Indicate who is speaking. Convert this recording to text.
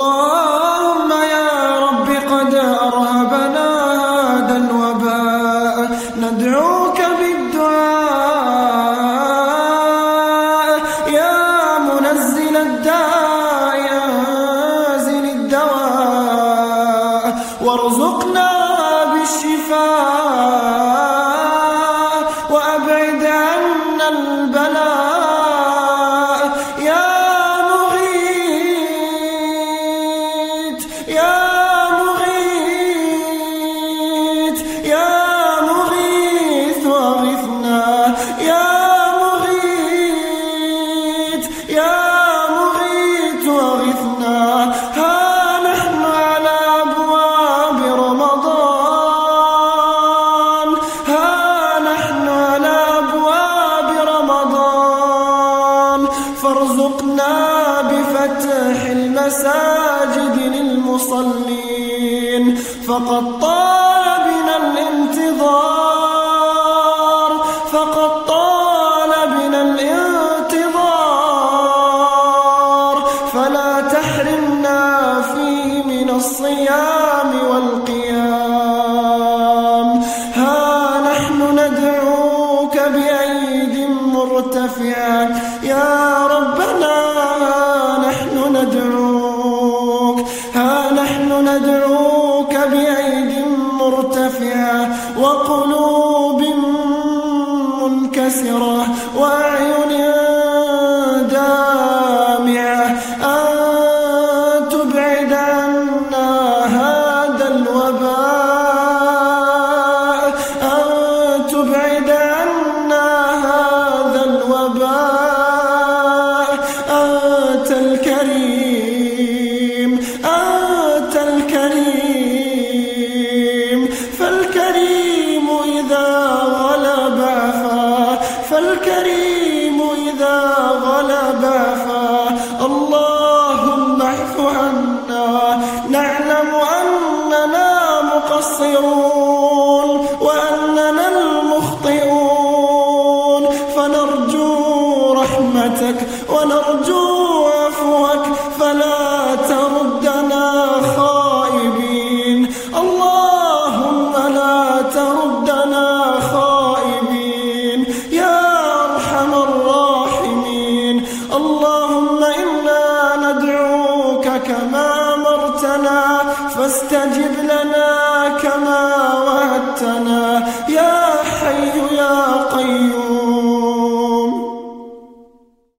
Speaker 1: اللهم يا رب قد أرهبنا هذا الوباء ندعوك بالدعاء. يا منزل الداء أنزل الدواء وارزقنا بالشفاء. فارزقنا بفتح المساجد للمصلين. فقد طال بنا الانتظار. فقد طال بنا الانتظار. فلا تحرمنا فيه من الصيام والقيام. ها نحن ندعوك بأيد مرتفعة. يا وقلوب منكسرة وأعين مقصرون وأننا المخطئون فنرجو رحمتك ونرجو أمرتنا فاستجب لنا كما وعدتنا. يا حي يا قيوم.